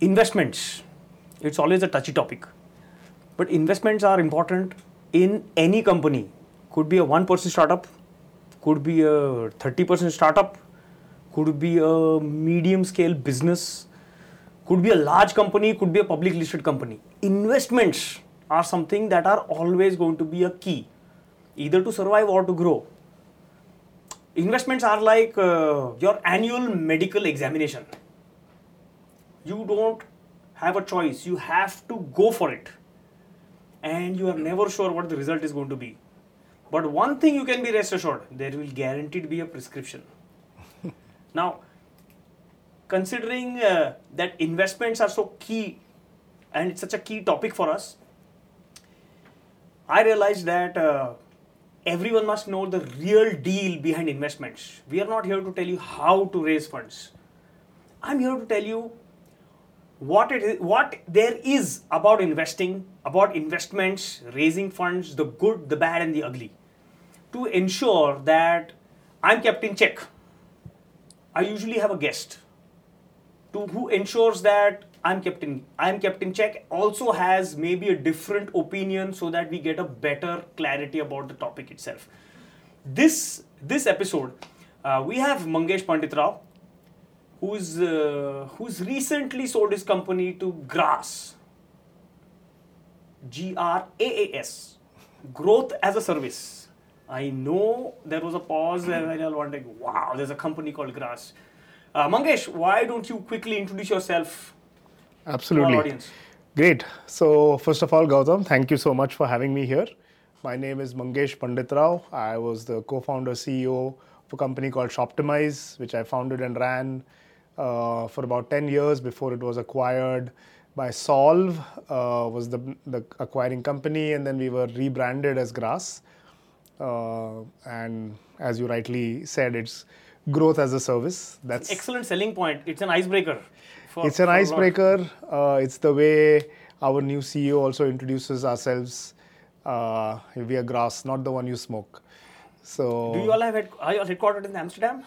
investments, it's always a touchy topic. But investments are important in any company. Could be a one person startup, could be a 30% startup, could be a medium scale business, could be a large company, could be a public listed company. Investments are something that are always going to be a key, either to survive or to grow. Investments are like uh, your annual medical examination. You don't have a choice, you have to go for it. And you are never sure what the result is going to be. But one thing you can be rest assured there will guaranteed be a prescription. now, considering uh, that investments are so key and it's such a key topic for us, I realized that uh, everyone must know the real deal behind investments. We are not here to tell you how to raise funds. I'm here to tell you what it is, what there is about investing, about investments, raising funds, the good, the bad, and the ugly, to ensure that I'm kept in check. I usually have a guest to who ensures that I'm kept in I'm kept in check also has maybe a different opinion so that we get a better clarity about the topic itself. This this episode uh, we have Mangesh Panditrao who's uh, who's recently sold his company to Graas. G R A A S growth as a service. I know there was a pause and I was wondering, wow, there's a company called Grass. Uh, Mangesh, why don't you quickly introduce yourself Absolutely. to our audience? Great. So, first of all, Gautam, thank you so much for having me here. My name is Mangesh Panditrao. I was the co founder, CEO of a company called Shoptimize, which I founded and ran uh, for about 10 years before it was acquired by Solve, uh, was the, the acquiring company, and then we were rebranded as Graas. Uh, and as you rightly said, it's growth as a service. That's Excellent selling point. It's an icebreaker. for- it's an icebreaker. Uh, it's the way our new CEO also introduces ourselves. Uh, we are grass, not the one you smoke. So Do you all have head, are you all headquartered in Amsterdam?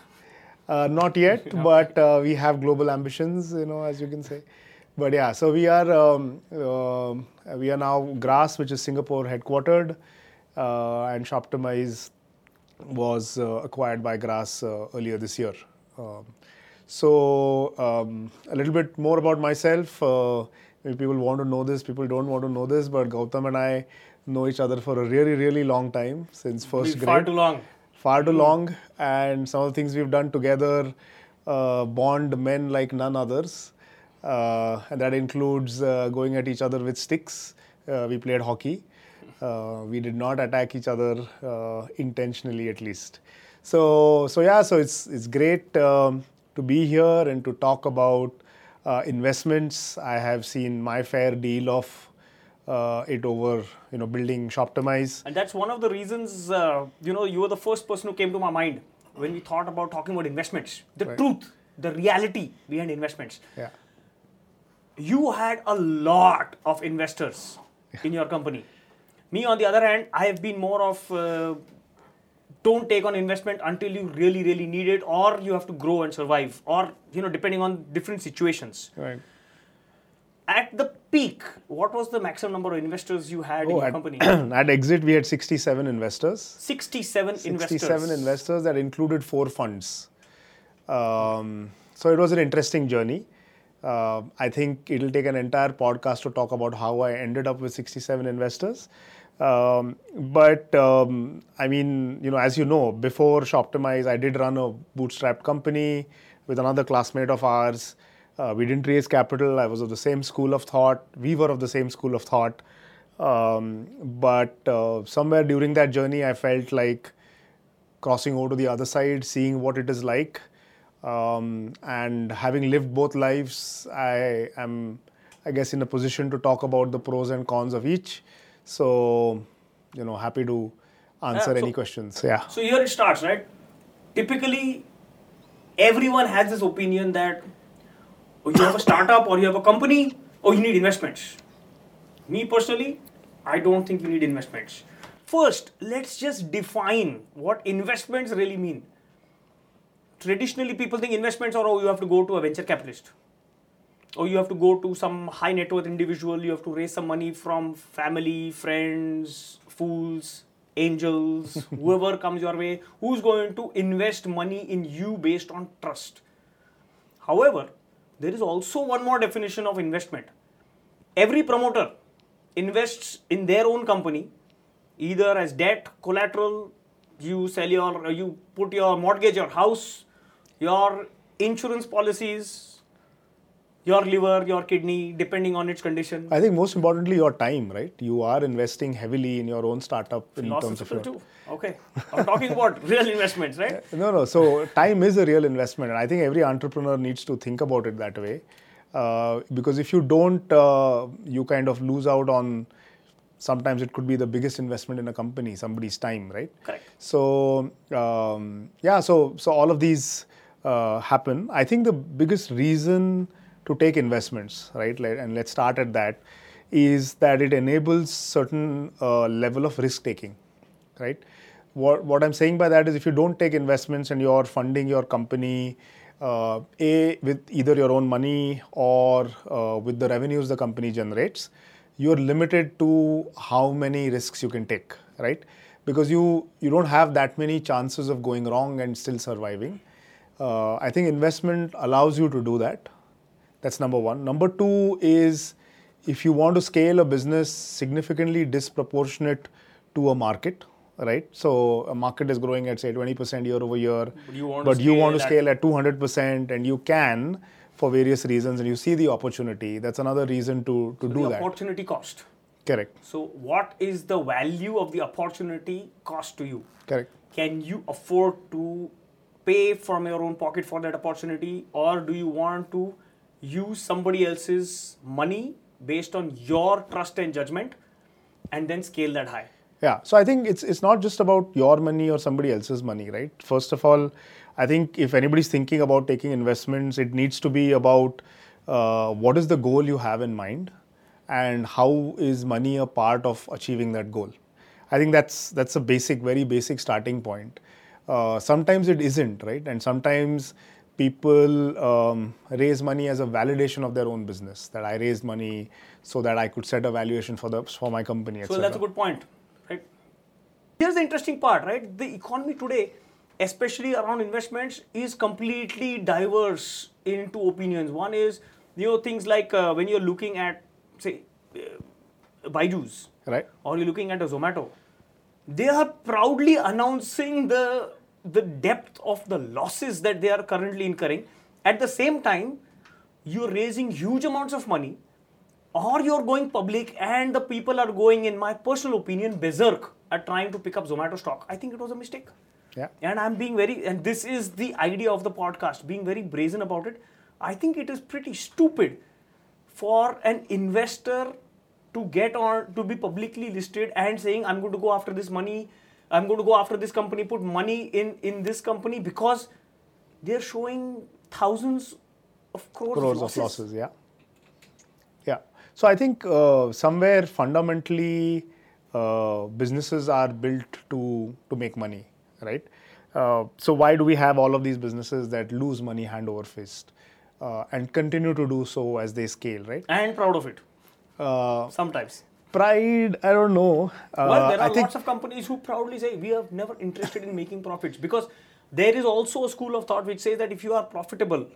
Uh, not yet, but uh, we have global ambitions, you know, as you can say. But yeah, so we are um, um we are now Graas, which is Singapore headquartered, uh, and Shoptimize was uh, acquired by Graas uh, earlier this year. Um, so um, a little bit more about myself. Uh, maybe people want to know this, people don't want to know this, but Gautam and I know each other for a really, really long time since first grade Far too long. Far too long and some of the things we've done together uh, bond men like none others. Uh, and that includes uh, going at each other with sticks. Uh, we played hockey. Uh, we did not attack each other uh, intentionally at least. So so yeah so it's it's great um, to be here and to talk about uh, investments. I have seen my fair deal of uh, it over you know building Shoptimize And that's one of the reasons, uh, you know, you were the first person who came to my mind when we thought about talking about investments. The Right. truth, the reality behind investments. yeah You had a lot of investors in your company. Me, on the other hand, I have been more of uh, don't take on investment until you really, really need it, or you have to grow and survive, or, you know, depending on different situations. right At the peak, what was the maximum number of investors you had in Oh, your at, company? at exit, we had 67 investors. 67, 67 investors. investors that included four funds. Um, so it was an interesting journey. Uh, I think it'll take an entire podcast to talk about how I ended up with 67 investors. Um, but um, I mean, you know, as you know, before Shoptimize, I did run a bootstrap company with another classmate of ours. Uh, we didn't raise capital. I was of the same school of thought. We were of the same school of thought. Um, but uh, somewhere during that journey, I felt like crossing over to the other side, seeing what it is like. Um, and having lived both lives, I am, I guess, in a position to talk about the pros and cons of each. So, you know, happy to answer Yeah, so- any questions. Yeah. So here it starts, right? Typically, everyone has this opinion that oh, you have a startup or you have a company or you need investments. Me personally, I don't think you need investments. First, let's just define what investments really mean. Traditionally, people think investments are oh, you have to go to a venture capitalist. or you have to go to some high net worth individual, you have to raise some money from family, friends, fools, angels, whoever comes your way, who's going to invest money in you based on trust. However, there is also one more definition of investment. Every promoter invests in their own company, either as debt, collateral, you sell your, you put your mortgage, your house, your insurance policies, your liver, your kidney, depending on its condition. I think most importantly, your time, right? You are investing heavily in your own startup in terms of your, too. Okay. I'm talking about real investments, right? No, no. So time is a real investment, and I think every entrepreneur needs to think about it that way. Uh, because if you don't, uh, you kind of lose out on. Sometimes it could be the biggest investment in a company, somebody's time, right? Correct. So um, yeah, so so all of these uh, happen. I think the biggest reason to take investments, right? And let's start at that. Is that it enables certain uh, level of risk taking, right? What what I'm saying by that is if you don't take investments and you're funding your company. Uh, a with either your own money or uh, with the revenues the company generates, you're limited to how many risks you can take, right? Because you you don't have that many chances of going wrong and still surviving. Uh, I think investment allows you to do that. That's number one. Number two is if you want to scale a business significantly disproportionate to a market, right? So a market is growing at say 20% year over year, But you want to you want to scale scale at 200% and you can for various reasons and you see the opportunity. That's another reason to, to do the that. opportunity cost. Correct. So, what is the value of the opportunity cost to you? Correct. Can you afford to pay from your own pocket for that opportunity, or do you want to use somebody else's money based on your trust and judgment and then scale that high? Yeah. So I think it's it's not just about your money or somebody else's money, right? First of all, I think if anybody's thinking about taking investments, it needs to be about uh, what is the goal you have in mind, and how is money a part of achieving that goal. I think that's that's a basic, very basic starting point. Uh, sometimes it isn't, right? And sometimes people um, raise money as a validation of their own business. That I raised money so that I could set a valuation for the for my company, So that's a good point, right? Here's the interesting part, right? The economy today, especially around investments, is completely diverse into opinions. One is, you know, things like uh, when you're looking at, say, uh, Byju's, right? or you're looking at a Zomato, they are proudly announcing the the depth of the losses that they are currently incurring. At the same time, you're raising huge amounts of money, or you're going public, and the people are going, in my personal opinion, berserk at trying to pick up Zomato stock. I think it was a mistake. Yeah. And I'm being very, and this is the idea of the podcast, being very brazen about it. I think it is pretty stupid for an investor to get on to be publicly listed and saying i'm going to go after this money i'm going to go after this company put money in in this company because they're showing thousands of crores, crores of losses. of losses. Yeah, yeah. So I think uh, somewhere fundamentally, uh, businesses are built to to make money, right? Uh, so why do we have all of these businesses that lose money hand over fist uh, and continue to do so as they scale, right? and proud of it Uh, sometimes pride, I don't know. Uh, well there I are think lots of companies who proudly say we are never interested in making profits because there is also a school of thought which says that if you are profitable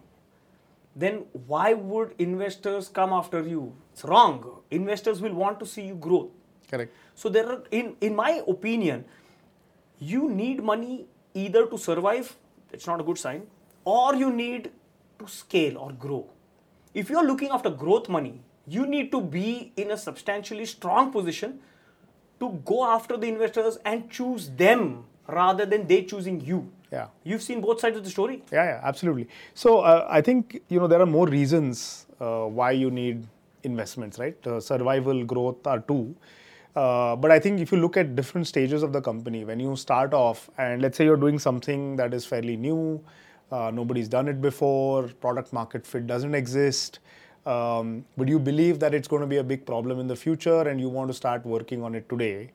then why would investors come after you it's wrong investors will want to see you grow correct. So there are, in in my opinion, you need money either to survive, it's not a good sign, or you need to scale or grow. If you're looking after growth money, you need to be in a substantially strong position to go after the investors and choose them rather than they choosing you. Yeah. You've seen both sides of the story. Yeah, yeah, absolutely. So uh, I think you know there are more reasons uh, why you need investments, right? Uh, survival, growth are two. Uh, but I think if you look at different stages of the company, when you start off and let's say you're doing something that is fairly new, uh, nobody's done it before, product market fit doesn't exist, um, but you believe that it's going to be a big problem in the future and you want to start working on it today,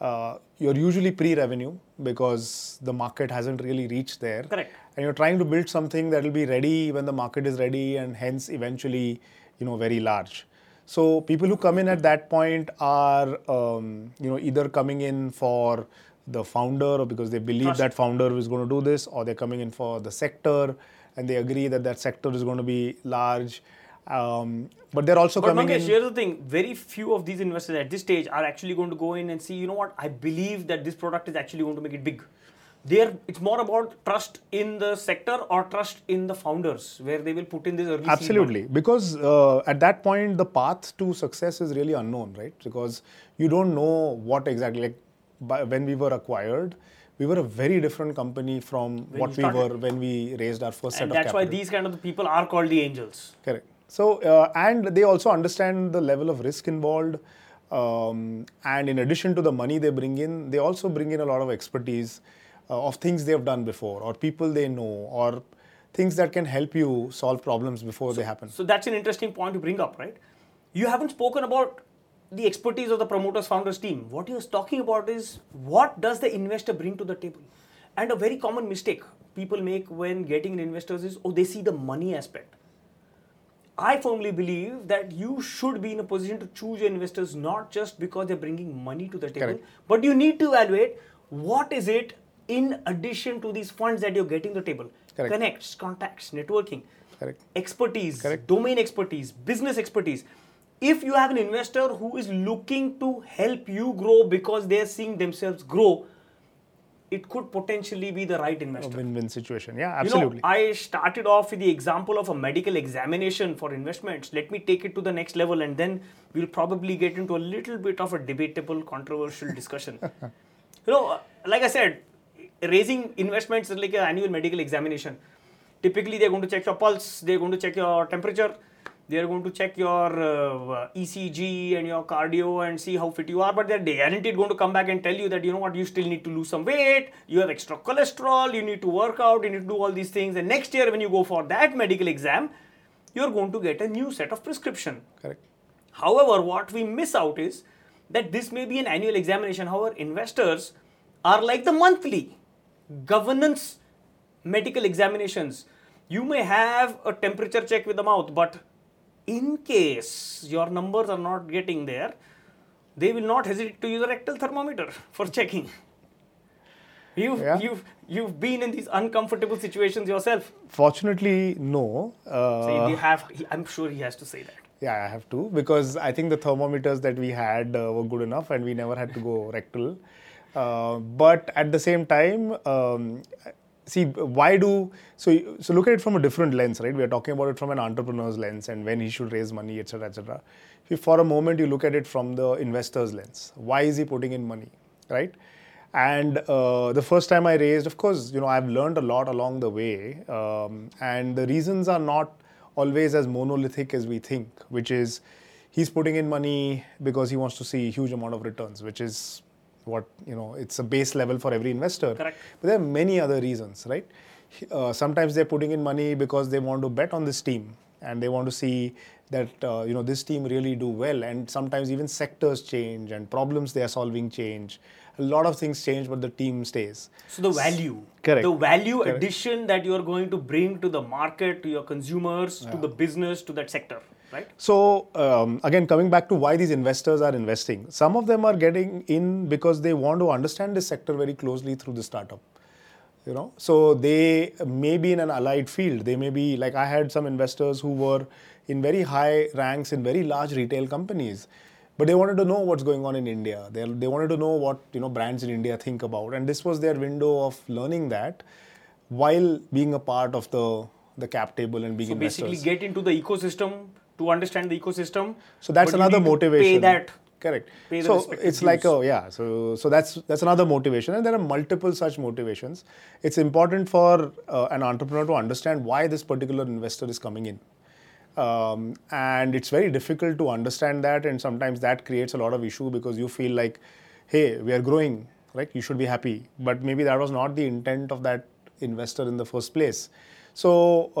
uh, you're usually pre-revenue because the market hasn't really reached there Correct. and you're trying to build something that will be ready when the market is ready and hence eventually you know, very large. So people who come in at that point are, um, you know, either coming in for the founder or because they believe Trust. that founder is going to do this, or they're coming in for the sector and they agree that that sector is going to be large. Um, but they're also But coming Mangesh, in. here's the thing: very few of these investors at this stage are actually going to go in and see. You know what? I believe that this product is actually going to make it big. There, it's more about trust in the sector or trust in the founders, where they will put in this early. Absolutely, because uh, at that point the path to success is really unknown, right? Because you don't know what exactly. Like by, when we were acquired, we were a very different company from what we were when we raised our first set And of that's why these kind of people are called the angels. Correct. So, uh, and they also understand the level of risk involved. Um, and in addition to the money they bring in, they also bring in a lot of expertise uh, of things they've done before, or people they know, or things that can help you solve problems before they happen. So that's an interesting point to bring up, right? You haven't spoken about the expertise of the promoters founders team. What you're talking about is what does the investor bring to the table? And a very common mistake people make when getting investors is oh they see the money aspect. I firmly believe that you should be in a position to choose your investors not just because they're bringing money to the table, Correct. but you need to evaluate what is it in addition to these funds that you're getting to the table. Correct. Connects, contacts, networking Correct. expertise, domain expertise, business expertise. If you have an investor who is looking to help you grow because they're seeing themselves grow, it could potentially be the right A investor. win-win situation. Yeah, absolutely. You know, I started off with the example of a medical examination for investments. Let me take it to the next level and then we'll probably get into a little bit of a debatable, controversial discussion. you know, like I said, raising investments is like an annual medical examination. Typically, they're going to check your pulse, they're going to check your temperature, they're going to check your uh, ECG and your cardio and see how fit you are. But they're guaranteed going to come back and tell you that you know what, you still need to lose some weight, you have extra cholesterol, you need to work out, you need to do all these things. And next year, when you go for that medical exam, you're going to get a new set of prescription. Correct. However, what we miss out is that this may be an annual examination. However, investors are like the monthly governance medical examinations. You may have a temperature check with the mouth, but in case your numbers are not getting there, they will not hesitate to use a rectal thermometer for checking. You've, Yeah. you've, you've been in these uncomfortable situations yourself. Fortunately, no. Uh, So you have, I'm sure he has to say that. Yeah, I have to because I think the thermometers that we had uh, were good enough and we never had to go rectal. Uh, but at the same time, um, see, why do so? So look at it from a different lens, right? We are talking about it from an entrepreneur's lens and when he should raise money, etc., etc. If for a moment you look at it from the investor's lens, why is he putting in money, right? And uh, the first time I raised, of course, you know, I've learned a lot along the way, um, and the reasons are not always as monolithic as we think, which is he's putting in money because he wants to see a huge amount of returns, which is what you know it's a base level for every investor. Correct. But there are many other reasons, right? Uh, sometimes they're putting in money because they want to bet on this team and they want to see that uh, you know this team really do well. And sometimes even sectors change and problems they are solving change. A lot of things change, but the team stays. So the value, Correct. the value Correct. addition that you are going to bring to the market, to your consumers, to the business, to that sector, right? So um, again, coming back to why these investors are investing, some of them are getting in because they want to understand this sector very closely through the startup. You know, so they may be in an allied field. They may be like I had some investors who were in very high ranks in very large retail companies, but they wanted to know what's going on in India. They, they wanted to know what you know brands in India think about, and this was their window of learning that, while being a part of the the cap table and being So investors. basically, get into the ecosystem to understand the ecosystem. So that's another motivation. Pay that. Correct. pay the so it's like a yeah. So so that's that's another motivation, and there are multiple such motivations. It's important for uh, an entrepreneur to understand why this particular investor is coming in, um, and it's very difficult to understand that, and sometimes that creates a lot of issue because you feel like, hey, we are growing, right? You should be happy, but maybe that was not the intent of that investor in the first place. So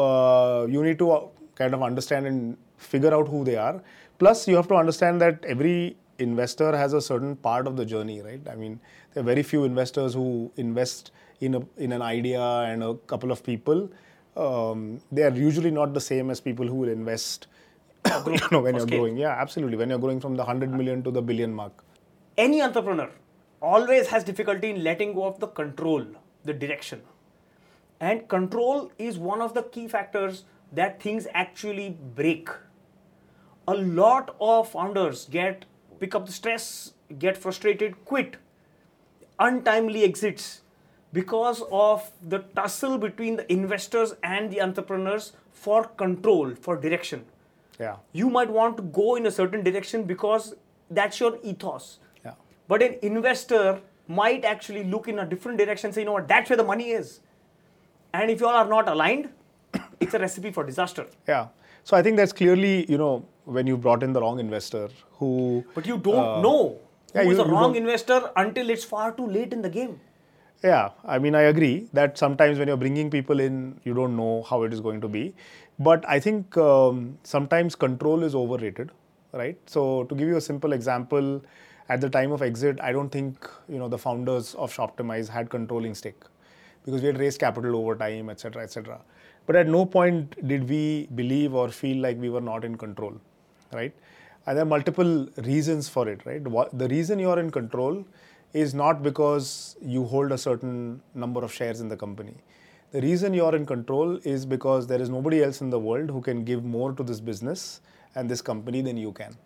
uh, you need to uh, kind of understand and figure out who they are. Plus, you have to understand that every investor has a certain part of the journey, right? I mean, there are very few investors who invest in a in an idea and a couple of people. Um, they are usually not the same as people who will invest you know, when you're scale. growing. Yeah, absolutely. When you're growing from the 100 million to the billion mark. any entrepreneur always has difficulty in letting go of the control, the direction. And control is one of the key factors that things actually break. A lot of founders get pick up the stress, get frustrated, quit, untimely exits because of the tussle between the investors and the entrepreneurs for control, for direction Yeah. you might want to go in a certain direction because that's your ethos. Yeah. But an investor might actually look in a different direction, say, you know what, that's where the money is. And if you all are not aligned, it's a recipe for disaster. Yeah. So I think that's clearly, you know, when you brought in the wrong investor who. But you don't Uh, know yeah, who is you- you wrong investor until it's far too late in the game. Yeah, I mean, I agree that sometimes when you're bringing people in, you don't know how it is going to be. But I think um, sometimes control is overrated, right? So to give you a simple example, at the time of exit, I don't think you know the founders of Shoptimize had controlling stake because we had raised capital over time, etc., etc. But at no point did we believe or feel like we were not in control, right? And there are multiple reasons for it, right? The reason you are in control is not because you hold a certain number of shares in the company. The reason you are in control is because there is nobody else in the world who can give more to this business and this company than you can.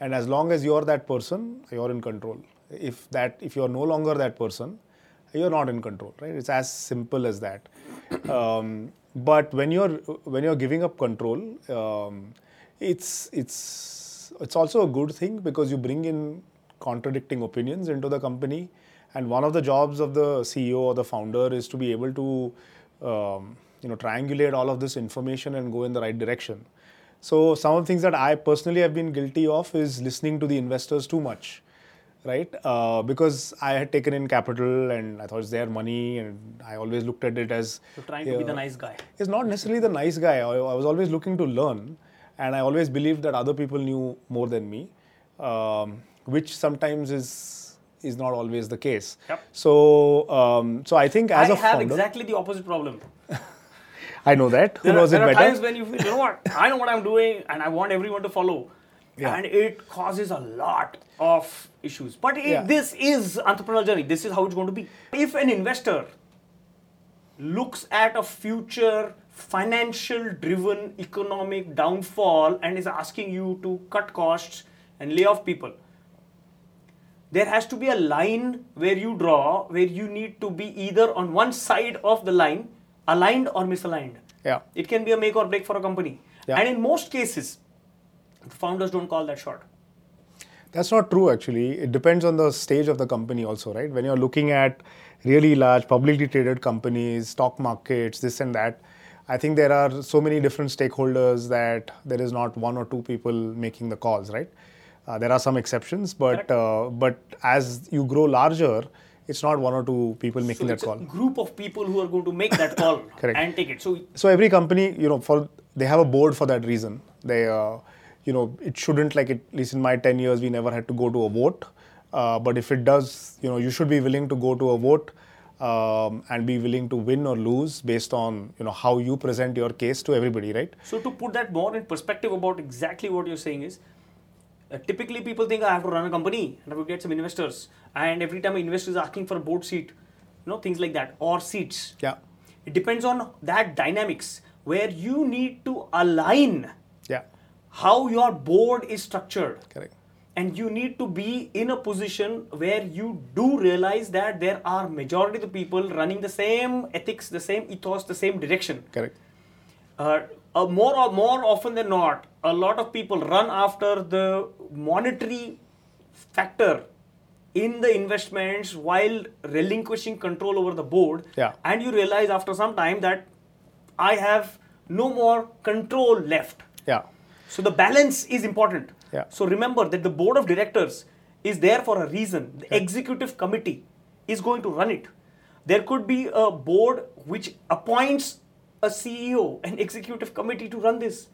And as long as you're that person, you're in control. If that, if you're no longer that person, you're not in control, right? It's as simple as that. Um, but when you're when you're giving up control, um, it's it's it's also a good thing because you bring in contradicting opinions into the company. And one of the jobs of the CEO or the founder is to be able to, um, you know, triangulate all of this information and go in the right direction. So some of the things that I personally have been guilty of is listening to the investors too much, right? Uh, because I had taken in capital and I thought it's their money, and I always looked at it as You're trying to be the nice guy. it's not necessarily the nice guy. I, I was always looking to learn, and I always believed that other people knew more than me, um, which sometimes is is not always the case. Yep. So um, so I think as I a have founder, exactly the opposite problem. I know that. Who There, are, knows it there are better? times when you feel, you know what, I know what I'm doing and I want everyone to follow. Yeah. And it causes a lot of issues. But it, Yeah. this is entrepreneurial journey. This is how it's going to be. If an investor looks at a future financial driven economic downfall and is asking you to cut costs and lay off people, there has to be a line where you draw where you need to be either on one side of the line, aligned or misaligned. Yeah. It can be a make or break for a company. Yeah. And in most cases, the founders don't call that shot. That's not true actually. It depends on the stage of the company also, right? When you're looking at really large publicly traded companies, stock markets, this and that, I think there are so many different stakeholders that there is not one or two people making the calls, right? Uh, there are some exceptions, but uh, but as you grow larger, it's not one or two people making So that it's call. a group of people who are going to make that call Correct. and take it. So so every company you know for they have a board for that reason they uh, you know it shouldn't like at least in my 10 years we never had to go to a vote uh, but if it does you know you should be willing to go to a vote um, and be willing to win or lose based on you know how you present your case to everybody right? So to put that more in perspective about exactly what you're saying is, uh, typically people think I have to run a company and I have to get some investors, and every time an investor is asking for a board seat, you know things like that or seats. yeah. It depends on that dynamics where you need to align yeah. how your board is structured. correct and you need to be in a position where you do realize that there are majority of the people running the same ethics the same ethos the same direction. Correct. Uh, uh, more or more often than not a lot of people run after the monetary factor in the investments while relinquishing control over the board. Yeah. and you realize after some time that i have no more control left. Yeah. So the balance is important. Yeah. So remember that the board of directors is there for a reason. The executive committee is going to run it. There could be a board which appoints a CEO and executive committee to run this.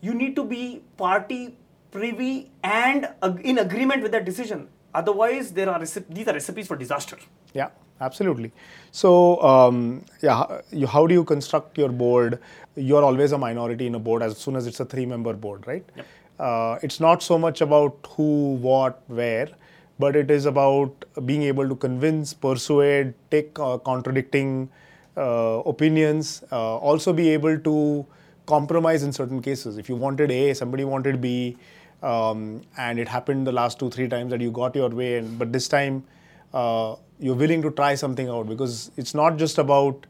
You need to be party privy and in agreement with that decision. Otherwise, there are recip- these are recipes for disaster. Yeah, absolutely. So, um, yeah, you, how do you construct your board? You're always a minority in a board as soon as it's a three-member board, right? Uh, it's not so much about who, what, where, but it is about being able to convince, persuade, take uh, contradicting uh, opinions, uh, also be able to compromise in certain cases. If you wanted A, somebody wanted B, um, and it happened the last two, three times that you got your way, and but this time uh, you're willing to try something out because it's not just about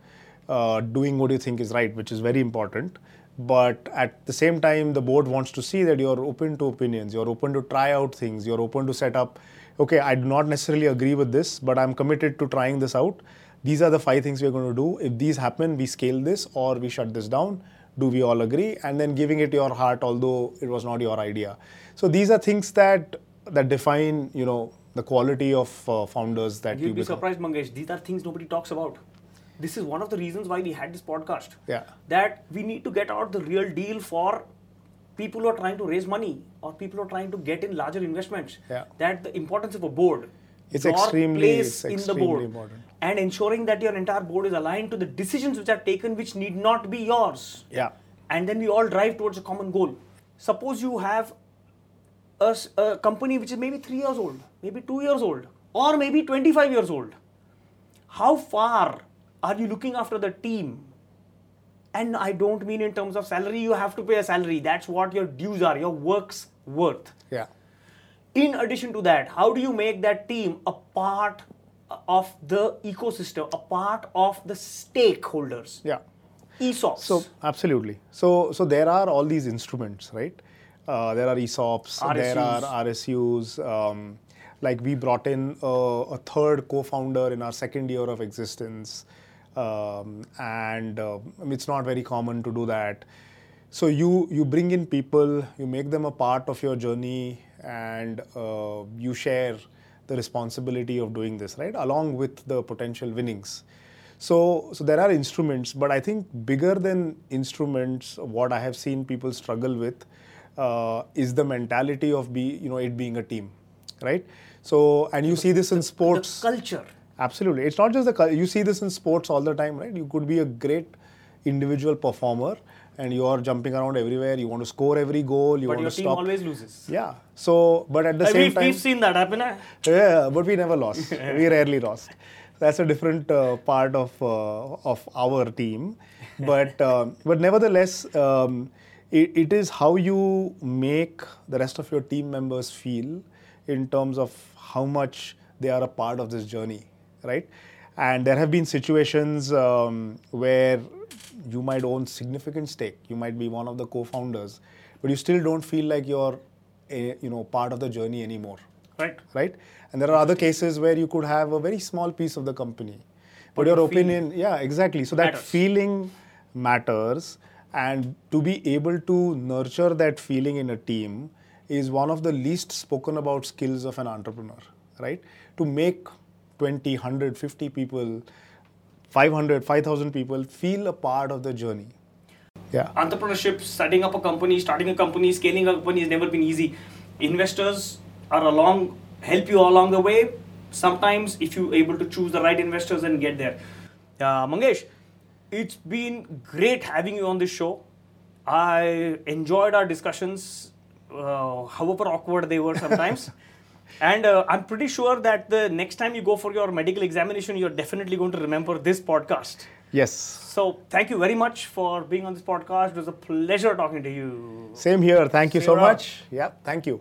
uh, doing what you think is right, which is very important. But at the same time, the board wants to see that you're open to opinions, you're open to try out things, you're open to set up. Okay, I do not necessarily agree with this, but I'm committed to trying this out. These are the five things we're going to do. If these happen, we scale this or we shut this down. Do we all agree? And then giving it your heart, although it was not your idea. So these are things that that define, you know, the quality of uh, founders that you You'd be become. surprised, Mangesh. These are things nobody talks about. This is one of the reasons why we had this podcast. Yeah. That we need to get out the real deal for people who are trying to raise money or people who are trying to get in larger investments. Yeah. That the importance of a board. It's your extremely- place it's in the extremely board. important. And ensuring that your entire board is aligned to the decisions which are taken which need not be yours. Yeah. And then we all drive towards a common goal. Suppose you have a company which is maybe three years old, maybe two years old, or maybe 25 years old. How far are you looking after the team? And I don't mean in terms of salary, you have to pay a salary. That's what your dues are, your work's worth. Yeah. In addition to that, how do you make that team a part of the ecosystem, a part of the stakeholders? Yeah. ESOPs. So absolutely. So so there are all these instruments, right? Uh, there are ESOPs, there are RSUs. Um, like we brought in a, a third co-founder in our second year of existence, um, and uh, it's not very common to do that. So you you bring in people, you make them a part of your journey, and uh, you share the responsibility of doing this, right? Along with the potential winnings. So, so there are instruments, but I think bigger than instruments, what I have seen people struggle with uh, is the mentality of be, you know, it being a team, right? So, and you see this in sports the culture. Absolutely, it's not just the you see this in sports all the time, right? You could be a great individual performer, and you are jumping around everywhere. You want to score every goal. You But want your to team stop. always loses. Yeah. So, but at the Uh, same we've, time, we've seen that happen. eh? yeah, but we never lost. we rarely lost. That's a different uh, part of uh, of our team, but um, but nevertheless, um, it, it is how you make the rest of your team members feel in terms of how much they are a part of this journey, right? And there have been situations um, where you might own significant stake. You might be one of the co-founders, but you still don't feel like you're, a, you know, part of the journey anymore Right. right? And there are other cases where you could have a very small piece of the company, but, But your opinion, yeah, exactly. So that feeling matters, and to be able to nurture that feeling in a team is one of the least spoken about skills of an entrepreneur, right? To make 20, 100, 50 people, 500, 5,000 people feel a part of the journey. Yeah. Entrepreneurship, setting up a company, starting a company, scaling a company has never been easy. Investors are along, help you along the way. Sometimes, if you're able to choose the right investors and get there. Uh, Mangesh, it's been great having you on this show. I enjoyed our discussions, uh, however awkward they were sometimes. and uh, I'm pretty sure that the next time you go for your medical examination, you're definitely going to remember this podcast. Yes. So thank you very much for being on this podcast. It was a pleasure talking to you. Same here. Thank you See so you much. Yeah. Thank you.